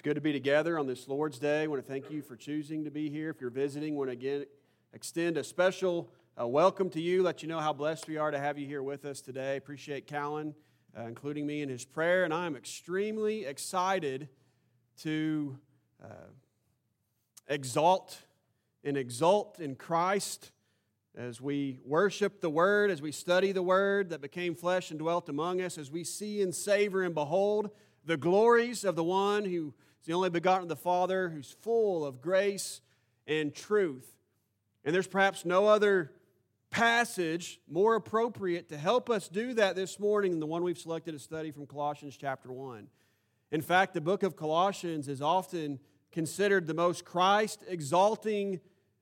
It's good to be together on this Lord's Day. I want to thank you for choosing to be here. If you're visiting, I want to again extend a special uh, welcome to you, let you know how blessed we are to have you here with us today. Appreciate Callan uh, including me in his prayer, and I'm extremely excited to uh, exalt and exult in Christ as we worship the Word, as we study the Word that became flesh and dwelt among us, as we see and savor and behold the glories of the one who is the only begotten of the Father, who's full of grace and truth. And there's perhaps no other passage more appropriate to help us do that this morning than the one we've selected to study from Colossians chapter 1. In fact, the book of Colossians is often considered the most Christ exalting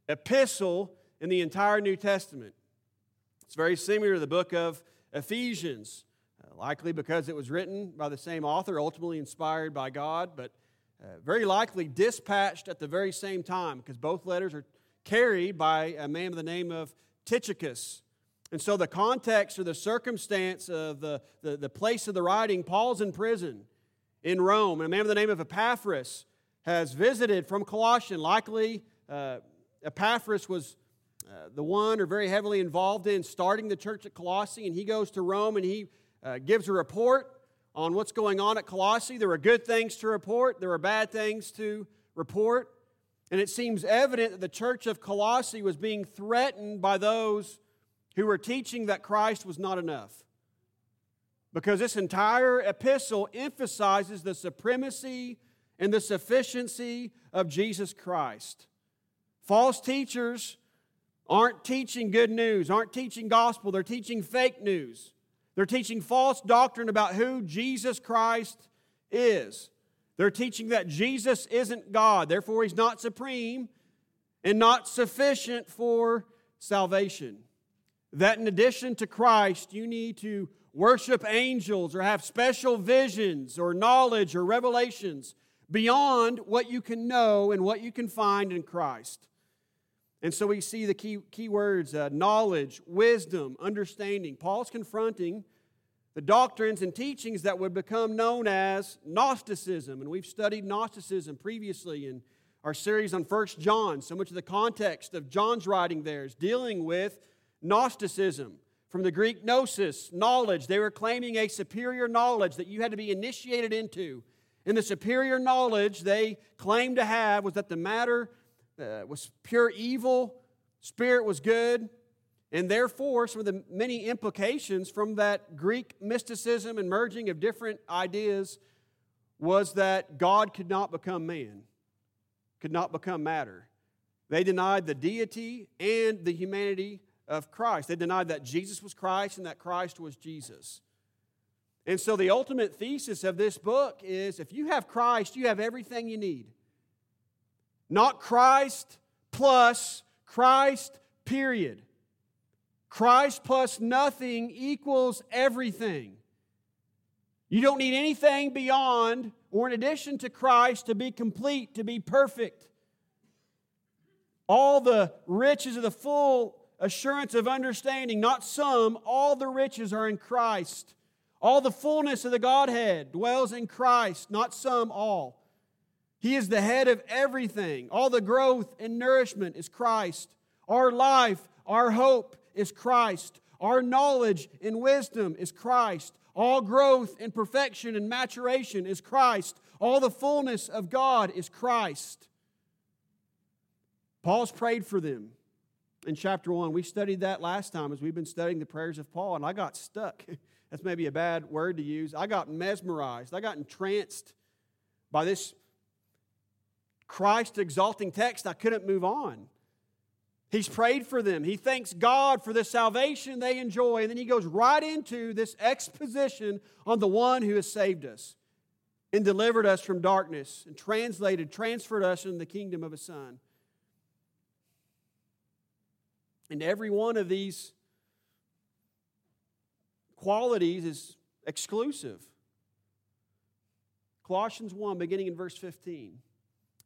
epistle in the entire New Testament. It's very similar to the book of Ephesians, likely because it was written by the same author, ultimately inspired by God, but uh, very likely dispatched at the very same time because both letters are carried by a man by the name of Tychicus. And so, the context or the circumstance of the, the, the place of the writing, Paul's in prison in Rome, and a man by the name of Epaphras has visited from Colossian. Likely, uh, Epaphras was uh, the one or very heavily involved in starting the church at Colossae, and he goes to Rome and he uh, gives a report on what's going on at Colossae. There are good things to report, there are bad things to report. And it seems evident that the church of Colossae was being threatened by those who were teaching that Christ was not enough. Because this entire epistle emphasizes the supremacy and the sufficiency of Jesus Christ. False teachers aren't teaching good news, aren't teaching gospel, they're teaching fake news. They're teaching false doctrine about who Jesus Christ is. They're teaching that Jesus isn't God, therefore, He's not supreme and not sufficient for salvation. That in addition to Christ, you need to worship angels or have special visions or knowledge or revelations beyond what you can know and what you can find in Christ. And so we see the key, key words uh, knowledge, wisdom, understanding. Paul's confronting the doctrines and teachings that would become known as Gnosticism. And we've studied Gnosticism previously in our series on First John. So much of the context of John's writing there is dealing with Gnosticism. From the Greek gnosis, knowledge, they were claiming a superior knowledge that you had to be initiated into. And the superior knowledge they claimed to have was that the matter uh, was pure evil, spirit was good, and therefore, some of the many implications from that Greek mysticism and merging of different ideas was that God could not become man, could not become matter. They denied the deity and the humanity of Christ. They denied that Jesus was Christ and that Christ was Jesus. And so, the ultimate thesis of this book is if you have Christ, you have everything you need. Not Christ plus Christ, period. Christ plus nothing equals everything. You don't need anything beyond or in addition to Christ to be complete, to be perfect. All the riches of the full assurance of understanding, not some, all the riches are in Christ. All the fullness of the Godhead dwells in Christ, not some, all. He is the head of everything. All the growth and nourishment is Christ. Our life, our hope, is Christ. Our knowledge and wisdom is Christ. All growth and perfection and maturation is Christ. All the fullness of God is Christ. Paul's prayed for them in chapter 1. We studied that last time as we've been studying the prayers of Paul, and I got stuck. That's maybe a bad word to use. I got mesmerized, I got entranced by this Christ exalting text. I couldn't move on. He's prayed for them. He thanks God for the salvation they enjoy. And then he goes right into this exposition on the one who has saved us and delivered us from darkness and translated, transferred us into the kingdom of his Son. And every one of these qualities is exclusive. Colossians 1, beginning in verse 15.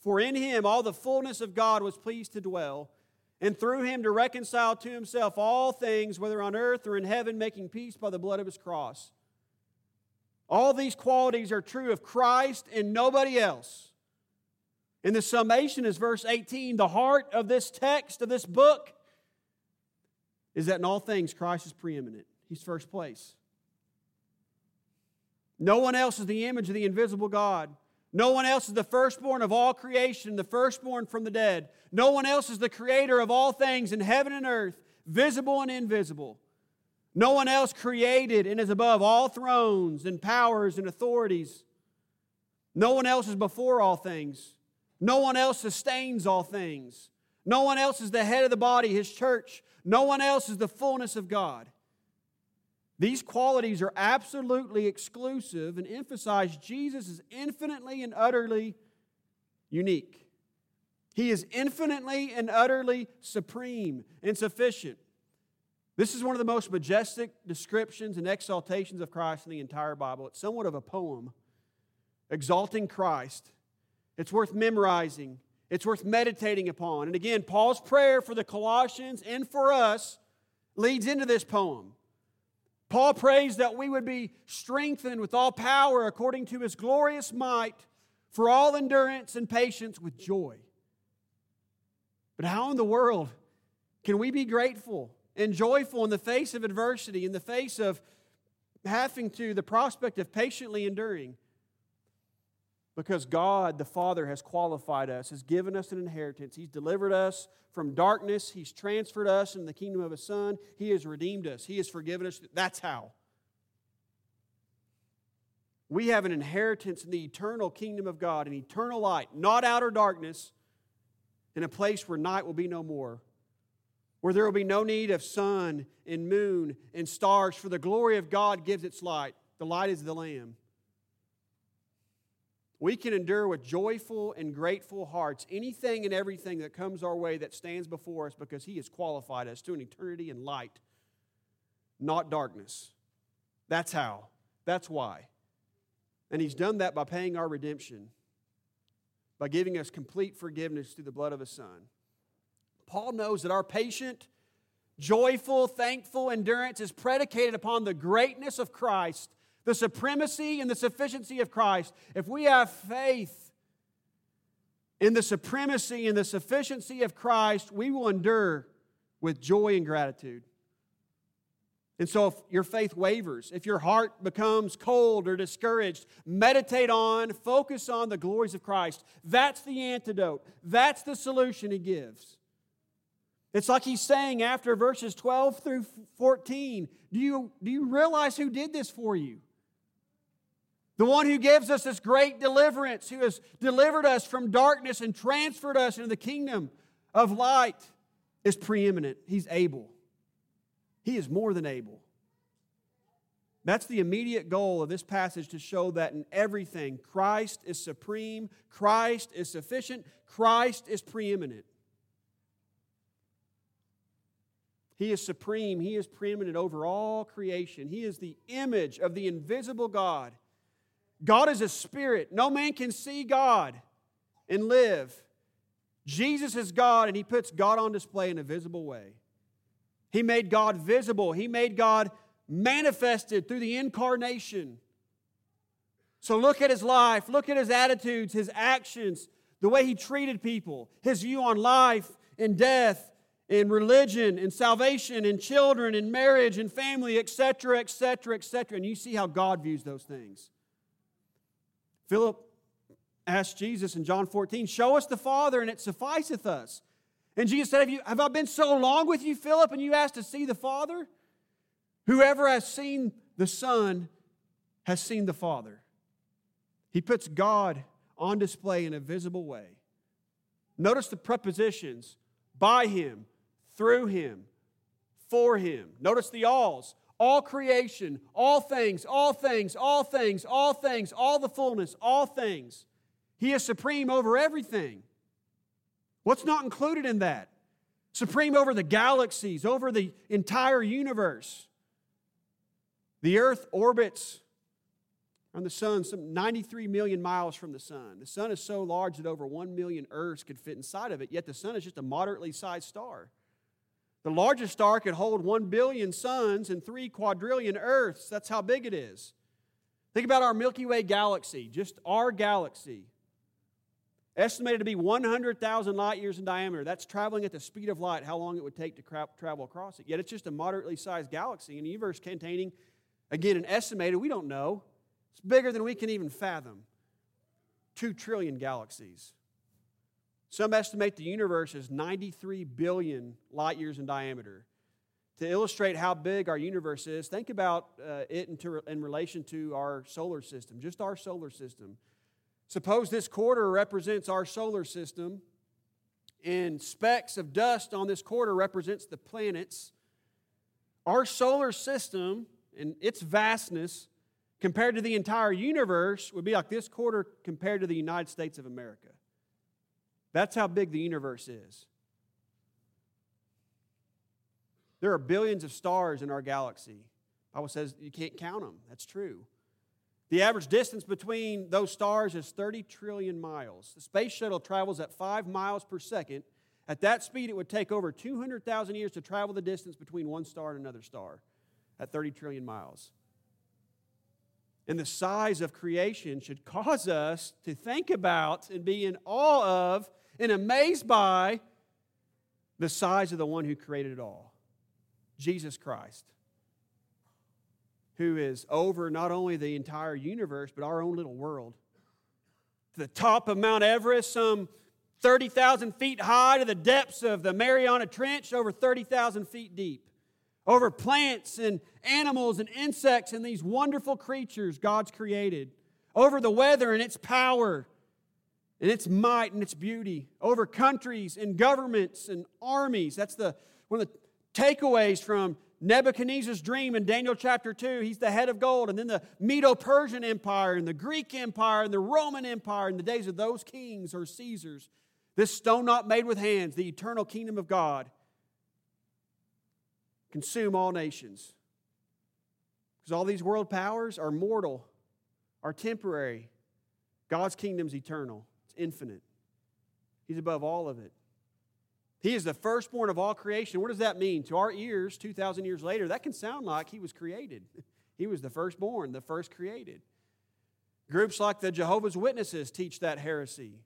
For in him all the fullness of God was pleased to dwell, and through him to reconcile to himself all things, whether on earth or in heaven, making peace by the blood of his cross. All these qualities are true of Christ and nobody else. And the summation is verse 18. The heart of this text, of this book, is that in all things Christ is preeminent. He's first place. No one else is the image of the invisible God. No one else is the firstborn of all creation, the firstborn from the dead. No one else is the creator of all things in heaven and earth, visible and invisible. No one else created and is above all thrones and powers and authorities. No one else is before all things. No one else sustains all things. No one else is the head of the body, his church. No one else is the fullness of God. These qualities are absolutely exclusive and emphasize Jesus is infinitely and utterly unique. He is infinitely and utterly supreme and sufficient. This is one of the most majestic descriptions and exaltations of Christ in the entire Bible. It's somewhat of a poem exalting Christ. It's worth memorizing, it's worth meditating upon. And again, Paul's prayer for the Colossians and for us leads into this poem. Paul prays that we would be strengthened with all power according to his glorious might for all endurance and patience with joy. But how in the world can we be grateful and joyful in the face of adversity, in the face of having to, the prospect of patiently enduring? Because God the Father has qualified us, has given us an inheritance. He's delivered us from darkness, He's transferred us in the kingdom of His Son, He has redeemed us, He has forgiven us. That's how. We have an inheritance in the eternal kingdom of God, an eternal light, not outer darkness, in a place where night will be no more, where there will be no need of sun and moon and stars, for the glory of God gives its light. The light is the Lamb. We can endure with joyful and grateful hearts anything and everything that comes our way that stands before us because He has qualified us to an eternity in light, not darkness. That's how. That's why. And He's done that by paying our redemption, by giving us complete forgiveness through the blood of His Son. Paul knows that our patient, joyful, thankful endurance is predicated upon the greatness of Christ the supremacy and the sufficiency of Christ, if we have faith in the supremacy and the sufficiency of Christ, we will endure with joy and gratitude. And so, if your faith wavers, if your heart becomes cold or discouraged, meditate on, focus on the glories of Christ. That's the antidote. That's the solution he gives. It's like he's saying after verses 12 through 14 do you, do you realize who did this for you? The one who gives us this great deliverance, who has delivered us from darkness and transferred us into the kingdom of light, is preeminent. He's able. He is more than able. That's the immediate goal of this passage to show that in everything, Christ is supreme, Christ is sufficient, Christ is preeminent. He is supreme, He is preeminent over all creation. He is the image of the invisible God. God is a spirit. No man can see God and live. Jesus is God, and He puts God on display in a visible way. He made God visible, He made God manifested through the incarnation. So look at His life, look at His attitudes, His actions, the way He treated people, His view on life and death, in religion, in salvation, in children, in marriage, in family, etc., etc., etc. And you see how God views those things. Philip asked Jesus in John 14, Show us the Father, and it sufficeth us. And Jesus said, Have, you, have I been so long with you, Philip, and you asked to see the Father? Whoever has seen the Son has seen the Father. He puts God on display in a visible way. Notice the prepositions by Him, through Him, for Him. Notice the alls all creation, all things, all things, all things, all things, all the fullness, all things. He is supreme over everything. What's not included in that? Supreme over the galaxies, over the entire universe. The earth orbits on the sun some 93 million miles from the sun. The sun is so large that over 1 million earths could fit inside of it, yet the sun is just a moderately sized star. The largest star could hold 1 billion suns and 3 quadrillion earths. That's how big it is. Think about our Milky Way galaxy, just our galaxy. Estimated to be 100,000 light years in diameter. That's traveling at the speed of light, how long it would take to travel across it. Yet it's just a moderately sized galaxy in a universe containing, again, an estimated, we don't know, it's bigger than we can even fathom. Two trillion galaxies. Some estimate the universe is 93 billion light years in diameter. To illustrate how big our universe is, think about uh, it in, in relation to our solar system, just our solar system. Suppose this quarter represents our solar system, and specks of dust on this quarter represents the planets. Our solar system and its vastness compared to the entire universe would be like this quarter compared to the United States of America. That's how big the universe is. There are billions of stars in our galaxy. The Bible says you can't count them. That's true. The average distance between those stars is 30 trillion miles. The space shuttle travels at 5 miles per second. At that speed, it would take over 200,000 years to travel the distance between one star and another star at 30 trillion miles and the size of creation should cause us to think about and be in awe of and amazed by the size of the one who created it all Jesus Christ, who is over not only the entire universe, but our own little world. To the top of Mount Everest, some 30,000 feet high, to the depths of the Mariana Trench, over 30,000 feet deep over plants and animals and insects and these wonderful creatures God's created, over the weather and its power and its might and its beauty, over countries and governments and armies. That's the one of the takeaways from Nebuchadnezzar's dream in Daniel chapter 2. He's the head of gold. And then the Medo Persian Empire and the Greek Empire and the Roman Empire in the days of those kings or Caesars. This stone not made with hands, the eternal kingdom of God consume all nations. Because all these world powers are mortal, are temporary. God's kingdom's eternal, it's infinite. He's above all of it. He is the firstborn of all creation. What does that mean? To our ears, 2,000 years later, that can sound like he was created. He was the firstborn, the first created. Groups like the Jehovah's Witnesses teach that heresy.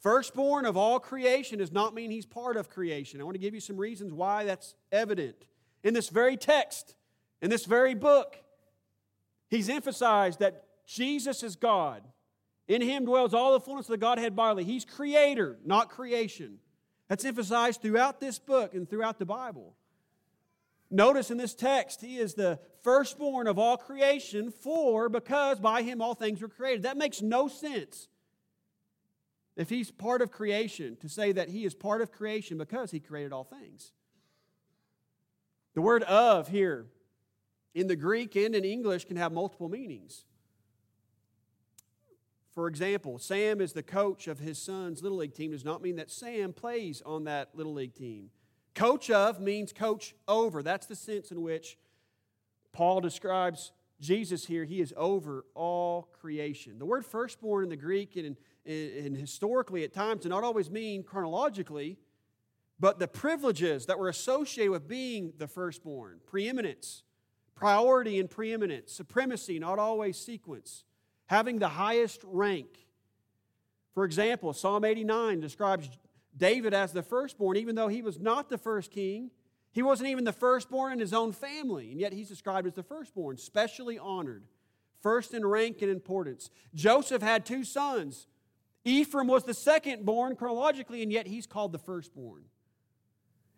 Firstborn of all creation does not mean he's part of creation. I want to give you some reasons why that's evident. In this very text, in this very book, he's emphasized that Jesus is God. In him dwells all the fullness of the Godhead bodily. He's creator, not creation. That's emphasized throughout this book and throughout the Bible. Notice in this text, he is the firstborn of all creation, for because by him all things were created. That makes no sense if he's part of creation, to say that he is part of creation because he created all things. The word of here in the Greek and in English can have multiple meanings. For example, Sam is the coach of his son's Little League team, does not mean that Sam plays on that Little League team. Coach of means coach over. That's the sense in which Paul describes Jesus here. He is over all creation. The word firstborn in the Greek and in and historically at times do not always mean chronologically, but the privileges that were associated with being the firstborn preeminence, priority and preeminence, supremacy, not always sequence, having the highest rank. For example, Psalm 89 describes David as the firstborn, even though he was not the first king. He wasn't even the firstborn in his own family, and yet he's described as the firstborn, specially honored, first in rank and importance. Joseph had two sons Ephraim was the second born chronologically, and yet he's called the firstborn.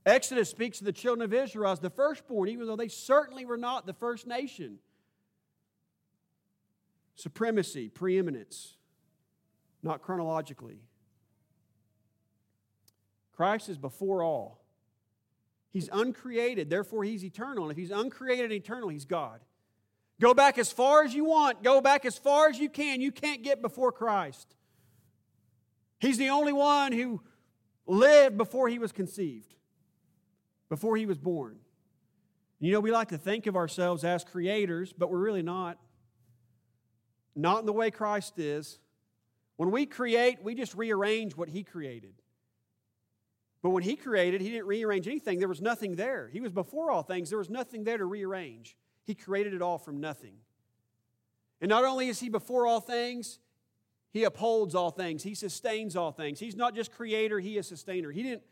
Exodus speaks of the children of Israel as the firstborn, even though they certainly were not the first nation. Supremacy, preeminence, not chronologically. Christ is before all. He's uncreated, therefore he's eternal. And if he's uncreated and eternal, he's God. Go back as far as you want, go back as far as you can. You can't get before Christ. He's the only one who lived before he was conceived, before he was born. You know, we like to think of ourselves as creators, but we're really not. Not in the way Christ is. When we create, we just rearrange what he created. But when he created, he didn't rearrange anything. There was nothing there. He was before all things. There was nothing there to rearrange. He created it all from nothing. And not only is he before all things, he upholds all things. He sustains all things. He's not just creator, he is sustainer. He didn't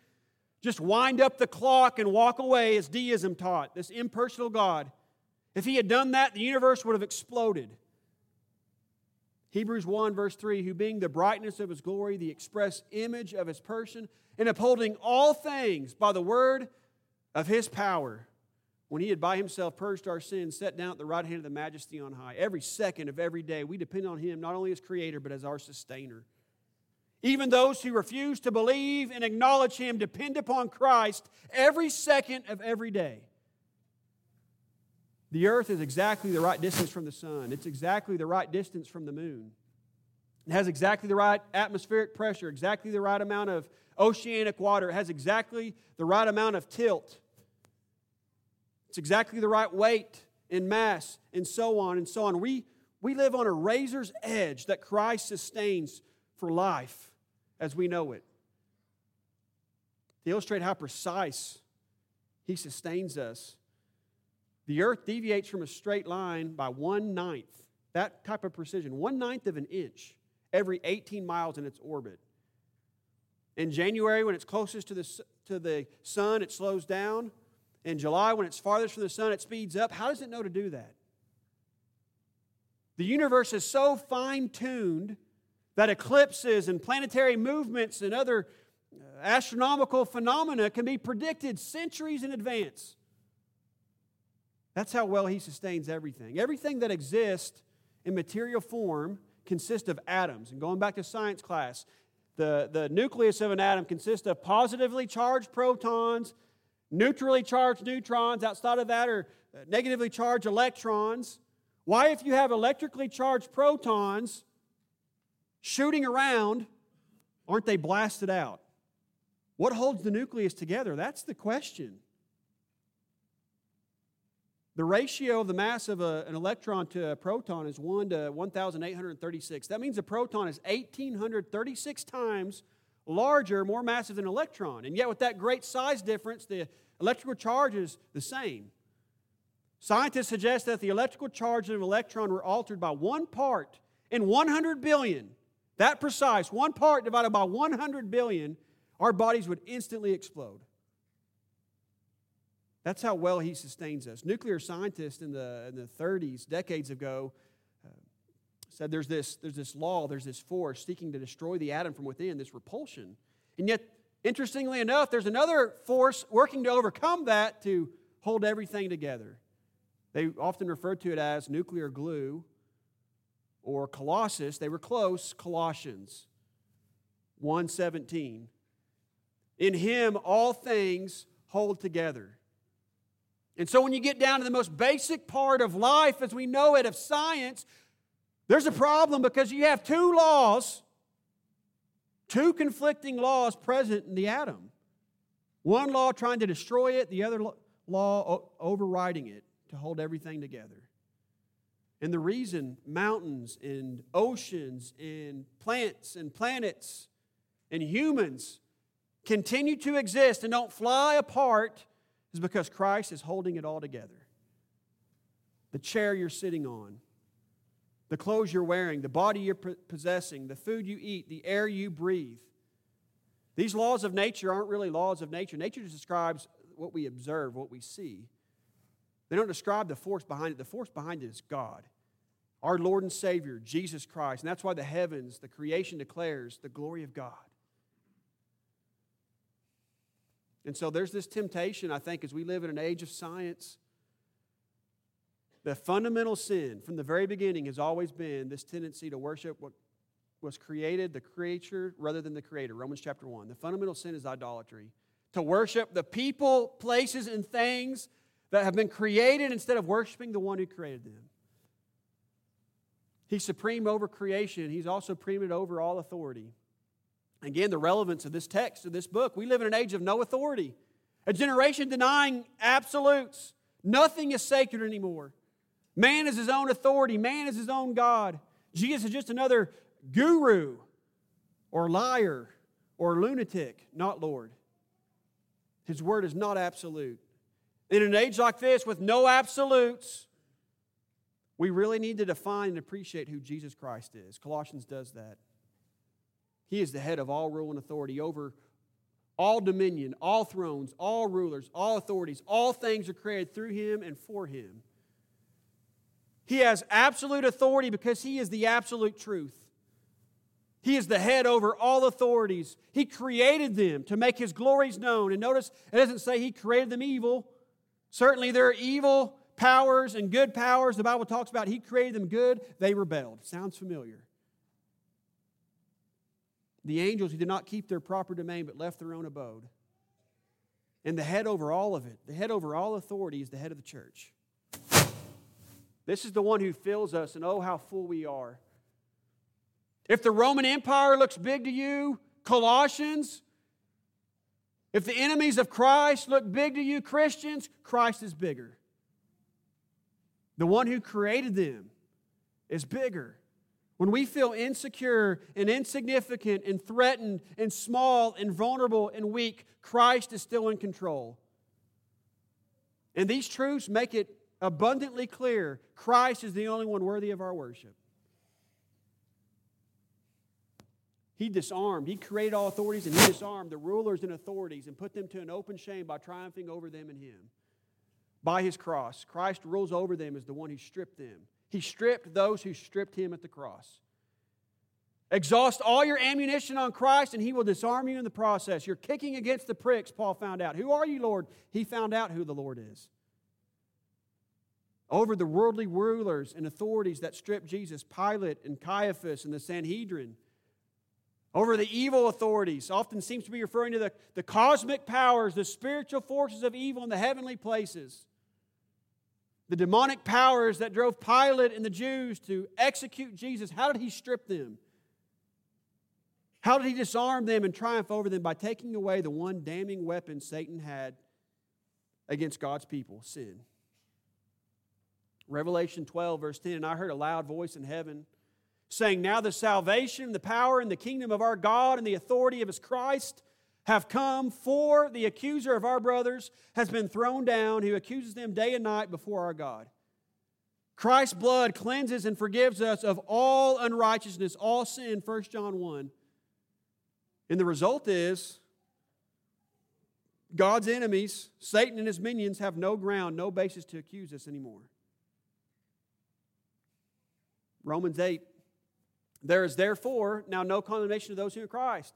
just wind up the clock and walk away as deism taught, this impersonal God. If he had done that, the universe would have exploded. Hebrews 1, verse 3 who being the brightness of his glory, the express image of his person, and upholding all things by the word of his power when he had by himself purged our sins, sat down at the right hand of the majesty on high. Every second of every day, we depend on him not only as creator, but as our sustainer. Even those who refuse to believe and acknowledge him depend upon Christ every second of every day. The earth is exactly the right distance from the sun, it's exactly the right distance from the moon. It has exactly the right atmospheric pressure, exactly the right amount of oceanic water, it has exactly the right amount of tilt. It's exactly the right weight and mass, and so on and so on. We, we live on a razor's edge that Christ sustains for life as we know it. To illustrate how precise He sustains us, the earth deviates from a straight line by one ninth, that type of precision, one ninth of an inch every 18 miles in its orbit. In January, when it's closest to the, to the sun, it slows down. In July, when it's farthest from the sun, it speeds up. How does it know to do that? The universe is so fine tuned that eclipses and planetary movements and other uh, astronomical phenomena can be predicted centuries in advance. That's how well he sustains everything. Everything that exists in material form consists of atoms. And going back to science class, the, the nucleus of an atom consists of positively charged protons neutrally charged neutrons. Outside of that are uh, negatively charged electrons. Why, if you have electrically charged protons shooting around, aren't they blasted out? What holds the nucleus together? That's the question. The ratio of the mass of a, an electron to a proton is 1 to 1,836. That means a proton is 1,836 times larger, more massive than an electron. And yet, with that great size difference, the electrical charge is the same. Scientists suggest that the electrical charge of an electron were altered by one part in 100 billion. That precise, one part divided by 100 billion, our bodies would instantly explode. That's how well he sustains us. Nuclear scientists in the, in the 30s, decades ago, uh, said there's this, there's this law, there's this force seeking to destroy the atom from within, this repulsion. And yet, interestingly enough, there's another force working to overcome that to hold everything together. They often refer to it as nuclear glue or Colossus. They were close, Colossians 1:17. In him all things hold together. And so when you get down to the most basic part of life as we know it of science, there's a problem because you have two laws, two conflicting laws present in the atom. One law trying to destroy it, the other law overriding it to hold everything together. And the reason mountains and oceans and plants and planets and humans continue to exist and don't fly apart is because Christ is holding it all together. The chair you're sitting on, the clothes you're wearing, the body you're possessing, the food you eat, the air you breathe. These laws of nature aren't really laws of nature. Nature just describes what we observe, what we see. They don't describe the force behind it. The force behind it is God, our Lord and Savior, Jesus Christ. And that's why the heavens, the creation declares the glory of God. And so there's this temptation, I think, as we live in an age of science the fundamental sin from the very beginning has always been this tendency to worship what was created, the creature, rather than the creator. Romans chapter 1. The fundamental sin is idolatry. To worship the people, places, and things that have been created instead of worshiping the one who created them. He's supreme over creation, He's also supreme over all authority. Again, the relevance of this text, of this book. We live in an age of no authority, a generation denying absolutes. Nothing is sacred anymore. Man is his own authority, man is his own God. Jesus is just another guru or liar or lunatic, not Lord. His word is not absolute. In an age like this, with no absolutes, we really need to define and appreciate who Jesus Christ is. Colossians does that. He is the head of all rule and authority over all dominion, all thrones, all rulers, all authorities. All things are created through him and for him. He has absolute authority because he is the absolute truth. He is the head over all authorities. He created them to make his glories known. And notice it doesn't say he created them evil. Certainly there are evil powers and good powers. The Bible talks about he created them good, they rebelled. Sounds familiar. The angels who did not keep their proper domain but left their own abode. And the head over all of it, the head over all authority, is the head of the church. This is the one who fills us, and oh, how full we are. If the Roman Empire looks big to you, Colossians, if the enemies of Christ look big to you, Christians, Christ is bigger. The one who created them is bigger. When we feel insecure and insignificant and threatened and small and vulnerable and weak, Christ is still in control. And these truths make it abundantly clear Christ is the only one worthy of our worship. He disarmed, he created all authorities, and he disarmed the rulers and authorities and put them to an open shame by triumphing over them in him. By his cross, Christ rules over them as the one who stripped them. He stripped those who stripped him at the cross. Exhaust all your ammunition on Christ, and he will disarm you in the process. You're kicking against the pricks, Paul found out. Who are you, Lord? He found out who the Lord is. Over the worldly rulers and authorities that stripped Jesus, Pilate and Caiaphas and the Sanhedrin. Over the evil authorities, often seems to be referring to the, the cosmic powers, the spiritual forces of evil in the heavenly places the demonic powers that drove Pilate and the Jews to execute Jesus, how did he strip them? How did he disarm them and triumph over them? By taking away the one damning weapon Satan had against God's people sin. Revelation 12, verse 10 And I heard a loud voice in heaven saying, Now the salvation, the power, and the kingdom of our God and the authority of his Christ have come, for the accuser of our brothers has been thrown down, who accuses them day and night before our God. Christ's blood cleanses and forgives us of all unrighteousness, all sin, 1 John 1. And the result is God's enemies, Satan and his minions, have no ground, no basis to accuse us anymore. Romans 8. There is therefore now no condemnation of those who are in Christ.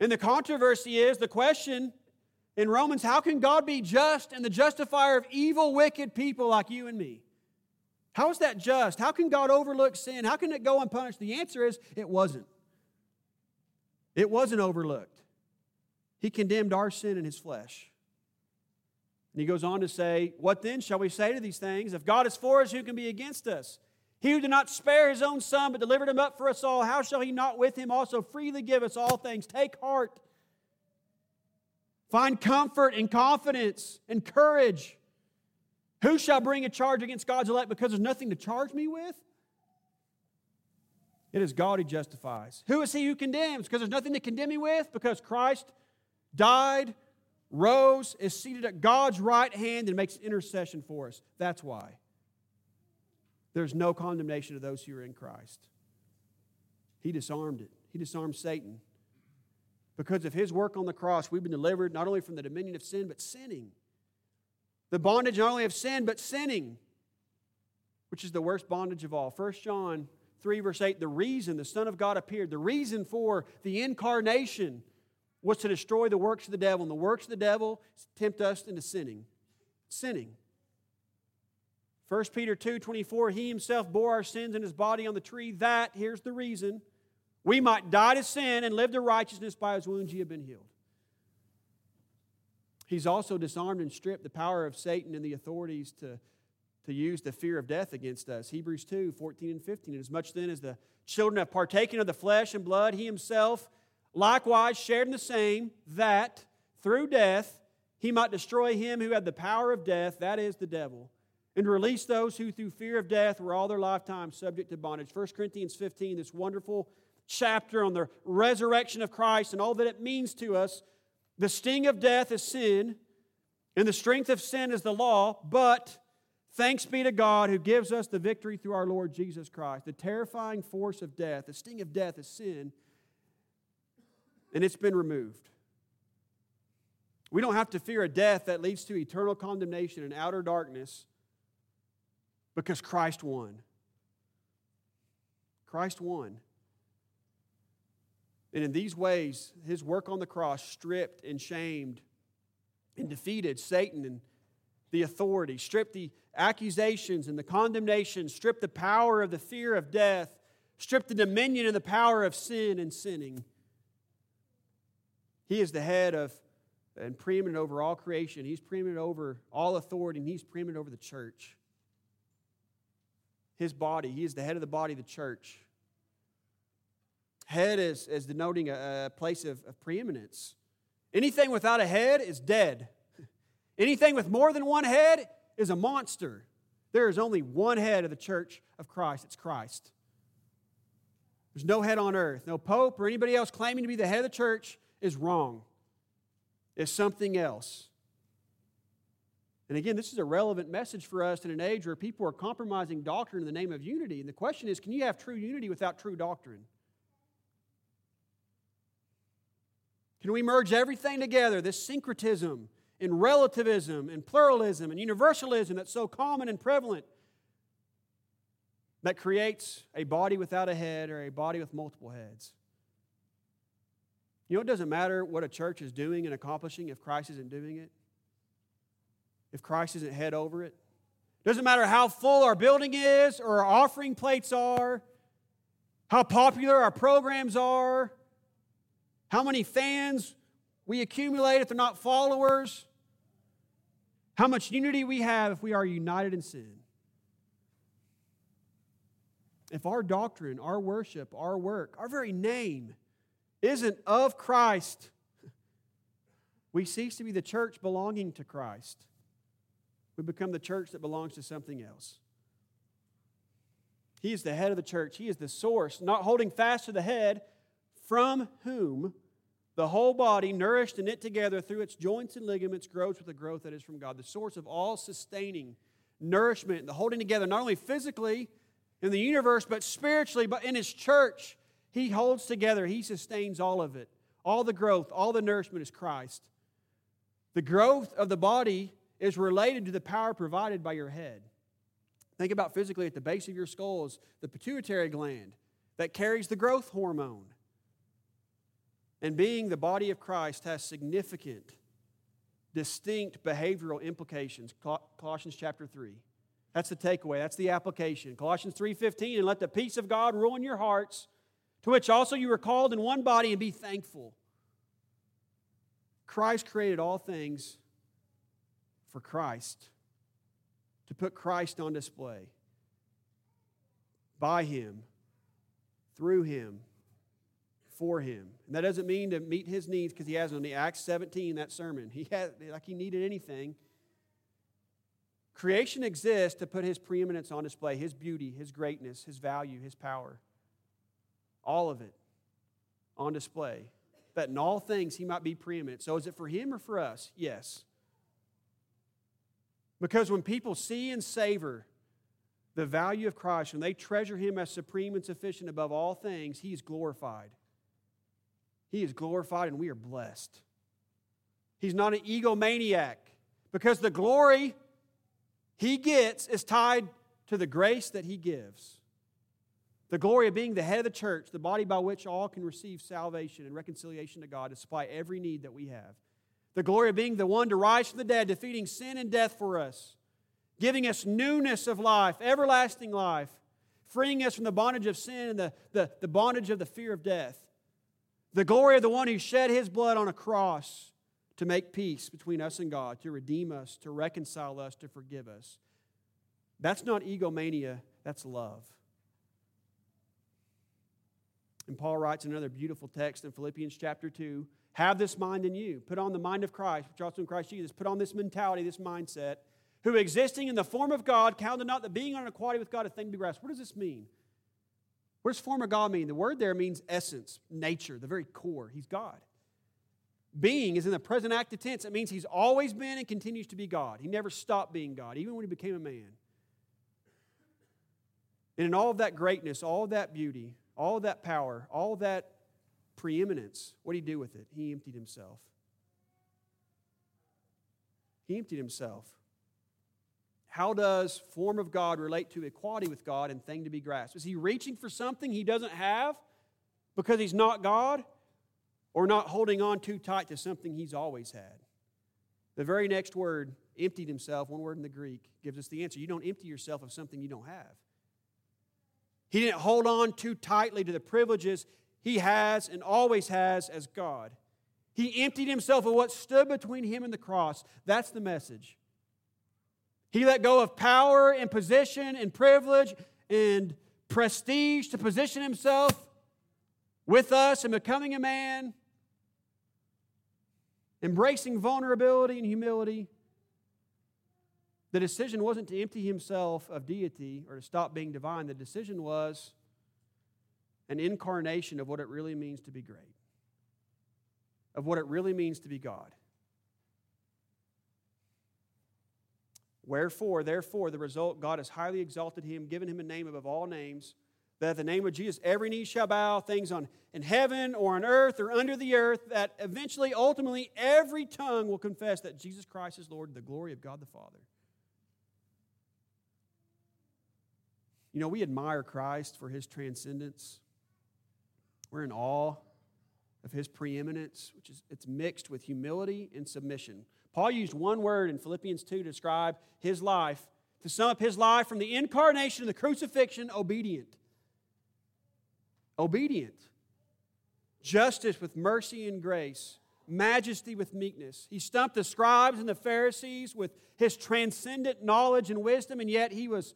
And the controversy is the question in Romans how can God be just and the justifier of evil, wicked people like you and me? How is that just? How can God overlook sin? How can it go unpunished? The answer is it wasn't. It wasn't overlooked. He condemned our sin in his flesh. And he goes on to say, What then shall we say to these things? If God is for us, who can be against us? He who did not spare his own son, but delivered him up for us all, how shall he not with him also freely give us all things? Take heart. Find comfort and confidence and courage. Who shall bring a charge against God's elect because there's nothing to charge me with? It is God who justifies. Who is he who condemns? Because there's nothing to condemn me with? Because Christ died, rose, is seated at God's right hand, and makes intercession for us. That's why. There's no condemnation of those who are in Christ. He disarmed it, He disarmed Satan. Because of His work on the cross, we've been delivered not only from the dominion of sin, but sinning. The bondage not only of sin, but sinning, which is the worst bondage of all. 1 John 3, verse 8 the reason the Son of God appeared, the reason for the incarnation was to destroy the works of the devil. And the works of the devil tempt us into sinning. Sinning. 1 Peter 2 24, he himself bore our sins in his body on the tree, that, here's the reason, we might die to sin and live to righteousness by his wounds ye have been healed. He's also disarmed and stripped the power of Satan and the authorities to, to use the fear of death against us. Hebrews 2 14 and 15. And as much then as the children have partaken of the flesh and blood, he himself likewise shared in the same, that through death he might destroy him who had the power of death, that is, the devil, and release those who through fear of death were all their lifetime subject to bondage. 1 Corinthians 15, this wonderful chapter on the resurrection of Christ and all that it means to us. The sting of death is sin, and the strength of sin is the law, but thanks be to God who gives us the victory through our Lord Jesus Christ. The terrifying force of death, the sting of death is sin, and it's been removed. We don't have to fear a death that leads to eternal condemnation and outer darkness because Christ won. Christ won. And in these ways, his work on the cross stripped and shamed and defeated Satan and the authority, stripped the accusations and the condemnation, stripped the power of the fear of death, stripped the dominion and the power of sin and sinning. He is the head of and preeminent over all creation. He's preeminent over all authority, and he's preeminent over the church. His body, he is the head of the body of the church. Head is, is denoting a, a place of, of preeminence. Anything without a head is dead. Anything with more than one head is a monster. There is only one head of the church of Christ. It's Christ. There's no head on earth. No pope or anybody else claiming to be the head of the church is wrong. It's something else. And again, this is a relevant message for us in an age where people are compromising doctrine in the name of unity. And the question is can you have true unity without true doctrine? Can we merge everything together, this syncretism and relativism and pluralism and universalism that's so common and prevalent that creates a body without a head or a body with multiple heads? You know, it doesn't matter what a church is doing and accomplishing if Christ isn't doing it, if Christ isn't head over it. Doesn't matter how full our building is or our offering plates are, how popular our programs are, how many fans we accumulate if they're not followers, how much unity we have if we are united in sin. If our doctrine, our worship, our work, our very name isn't of Christ, we cease to be the church belonging to Christ. We become the church that belongs to something else. He is the head of the church. He is the source, not holding fast to the head, from whom the whole body, nourished and knit together through its joints and ligaments, grows with the growth that is from God. The source of all sustaining nourishment, the holding together, not only physically in the universe, but spiritually, but in His church. He holds together, He sustains all of it. All the growth, all the nourishment is Christ. The growth of the body is related to the power provided by your head. Think about physically at the base of your skull is the pituitary gland that carries the growth hormone. And being the body of Christ has significant, distinct behavioral implications. Colossians chapter 3. That's the takeaway. That's the application. Colossians 3:15 and let the peace of God rule in your hearts, to which also you were called in one body and be thankful. Christ created all things for Christ to put Christ on display. By him, through him, for him. And that doesn't mean to meet his needs because he has them. Acts 17, that sermon, he had like he needed anything. Creation exists to put his preeminence on display, his beauty, his greatness, his value, his power. All of it on display. That in all things he might be preeminent. So is it for him or for us? Yes. Because when people see and savor the value of Christ, when they treasure him as supreme and sufficient above all things, he is glorified. He is glorified and we are blessed. He's not an egomaniac because the glory he gets is tied to the grace that he gives. The glory of being the head of the church, the body by which all can receive salvation and reconciliation to God to supply every need that we have. The glory of being the one to rise from the dead, defeating sin and death for us, giving us newness of life, everlasting life, freeing us from the bondage of sin and the, the, the bondage of the fear of death. The glory of the one who shed his blood on a cross to make peace between us and God, to redeem us, to reconcile us, to forgive us. That's not egomania, that's love. And Paul writes another beautiful text in Philippians chapter 2 Have this mind in you. Put on the mind of Christ, which also in Christ Jesus. Put on this mentality, this mindset, who existing in the form of God counted not the being on equality with God a thing to be grasped. What does this mean? What does form of God mean? The word there means essence, nature, the very core. He's God. Being is in the present active tense. It means he's always been and continues to be God. He never stopped being God, even when he became a man. And in all of that greatness, all of that beauty, all of that power, all of that preeminence, what did he do with it? He emptied himself. He emptied himself. How does form of God relate to equality with God and thing to be grasped? Is he reaching for something he doesn't have because he's not God? Or not holding on too tight to something he's always had? The very next word, emptied himself, one word in the Greek, gives us the answer. You don't empty yourself of something you don't have. He didn't hold on too tightly to the privileges he has and always has as God. He emptied himself of what stood between him and the cross. That's the message. He let go of power and position and privilege and prestige to position himself with us and becoming a man, embracing vulnerability and humility the decision wasn't to empty himself of deity or to stop being divine. The decision was an incarnation of what it really means to be great, of what it really means to be God. Wherefore, therefore, the result, God has highly exalted him, given him a name above all names, that at the name of Jesus every knee shall bow, things on in heaven or on earth or under the earth, that eventually, ultimately, every tongue will confess that Jesus Christ is Lord, the glory of God the Father. You know, we admire Christ for his transcendence. We're in awe of his preeminence, which is it's mixed with humility and submission. Paul used one word in Philippians 2 to describe his life, to sum up his life from the incarnation to the crucifixion, obedient. Obedient. Justice with mercy and grace. Majesty with meekness. He stumped the scribes and the Pharisees with his transcendent knowledge and wisdom, and yet he was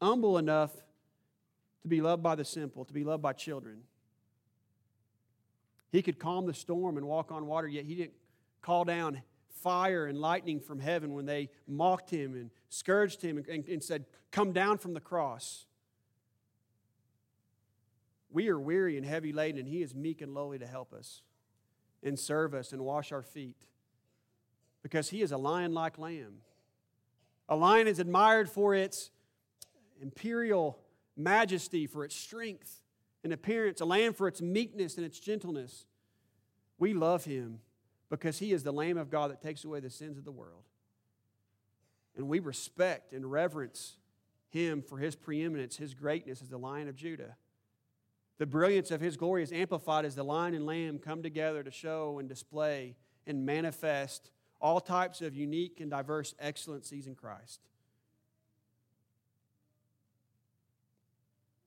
humble enough to be loved by the simple, to be loved by children. He could calm the storm and walk on water, yet he didn't call down fire and lightning from heaven when they mocked him and scourged him and, and, and said, Come down from the cross. We are weary and heavy laden, and he is meek and lowly to help us and serve us and wash our feet because he is a lion like lamb. A lion is admired for its imperial majesty, for its strength and appearance, a lamb for its meekness and its gentleness. We love him because he is the Lamb of God that takes away the sins of the world. And we respect and reverence him for his preeminence, his greatness as the Lion of Judah. The brilliance of his glory is amplified as the lion and lamb come together to show and display and manifest all types of unique and diverse excellencies in Christ.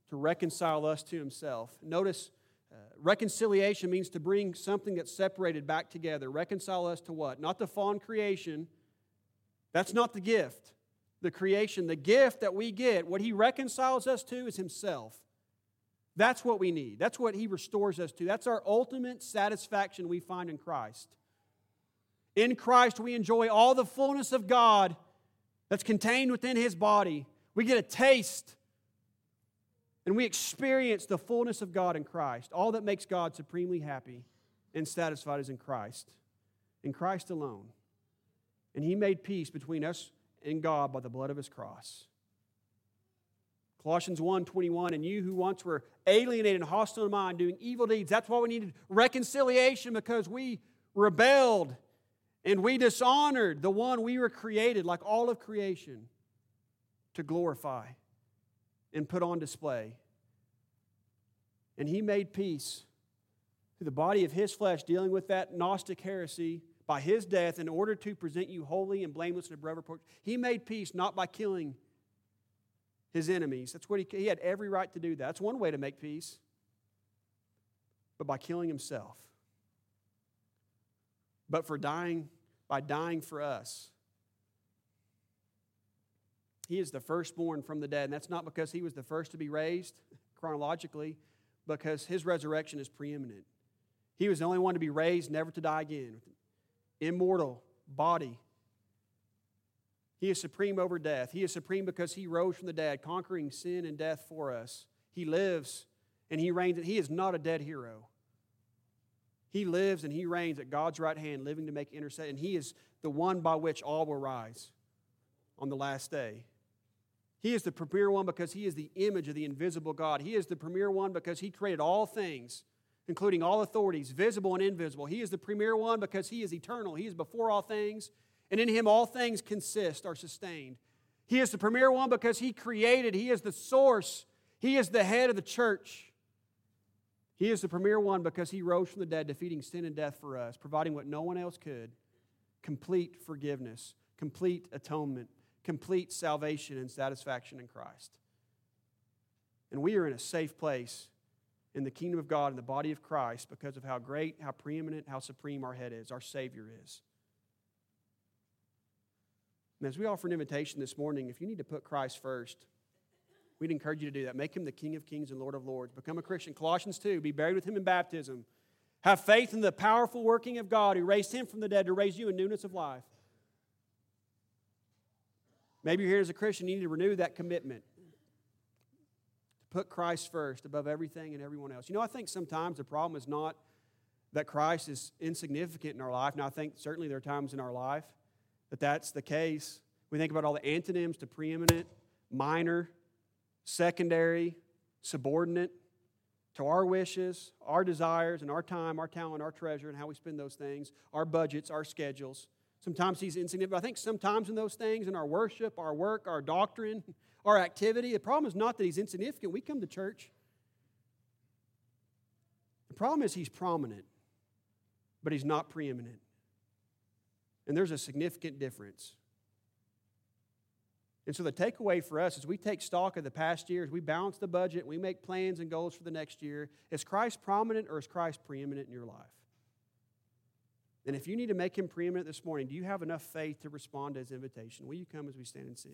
To reconcile us to himself. Notice, uh, reconciliation means to bring something that's separated back together. Reconcile us to what? Not the fallen creation. That's not the gift. The creation, the gift that we get, what he reconciles us to is himself. That's what we need. That's what he restores us to. That's our ultimate satisfaction we find in Christ. In Christ, we enjoy all the fullness of God that's contained within his body. We get a taste and we experience the fullness of God in Christ. All that makes God supremely happy and satisfied is in Christ, in Christ alone. And He made peace between us and God by the blood of His cross. Colossians 1 21, and you who once were alienated and hostile in mind, doing evil deeds, that's why we needed reconciliation because we rebelled and we dishonored the one we were created, like all of creation, to glorify and put on display. And he made peace through the body of his flesh, dealing with that Gnostic heresy by his death in order to present you holy and blameless and above reproach. He made peace not by killing his enemies. That's what he, he had every right to do that. That's one way to make peace, but by killing himself. But for dying, by dying for us. He is the firstborn from the dead. And that's not because he was the first to be raised chronologically, because his resurrection is preeminent. He was the only one to be raised, never to die again, immortal body. He is supreme over death. He is supreme because he rose from the dead, conquering sin and death for us. He lives and he reigns. He is not a dead hero. He lives and he reigns at God's right hand, living to make intercession. And he is the one by which all will rise on the last day. He is the premier one because he is the image of the invisible God. He is the premier one because he created all things, including all authorities, visible and invisible. He is the premier one because he is eternal. He is before all things, and in him all things consist, are sustained. He is the premier one because he created, he is the source, he is the head of the church. He is the premier one because he rose from the dead, defeating sin and death for us, providing what no one else could complete forgiveness, complete atonement, complete salvation and satisfaction in Christ. And we are in a safe place in the kingdom of God in the body of Christ because of how great, how preeminent, how supreme our head is, our Savior is. And as we offer an invitation this morning, if you need to put Christ first, we'd encourage you to do that. Make him the King of Kings and Lord of Lords. Become a Christian. Colossians 2, be buried with him in baptism. Have faith in the powerful working of God who raised him from the dead to raise you in newness of life. Maybe you're here as a Christian, you need to renew that commitment. To put Christ first above everything and everyone else. You know, I think sometimes the problem is not that Christ is insignificant in our life. Now, I think certainly there are times in our life that that's the case. We think about all the antonyms to preeminent, minor, secondary, subordinate to our wishes, our desires, and our time, our talent, our treasure, and how we spend those things, our budgets, our schedules. Sometimes he's insignificant. I think sometimes in those things, in our worship, our work, our doctrine, our activity, the problem is not that he's insignificant. We come to church. The problem is he's prominent, but he's not preeminent. And there's a significant difference. And so the takeaway for us is we take stock of the past years, we balance the budget, we make plans and goals for the next year. Is Christ prominent or is Christ preeminent in your life? And if you need to make him preeminent this morning, do you have enough faith to respond to his invitation? Will you come as we stand and sing?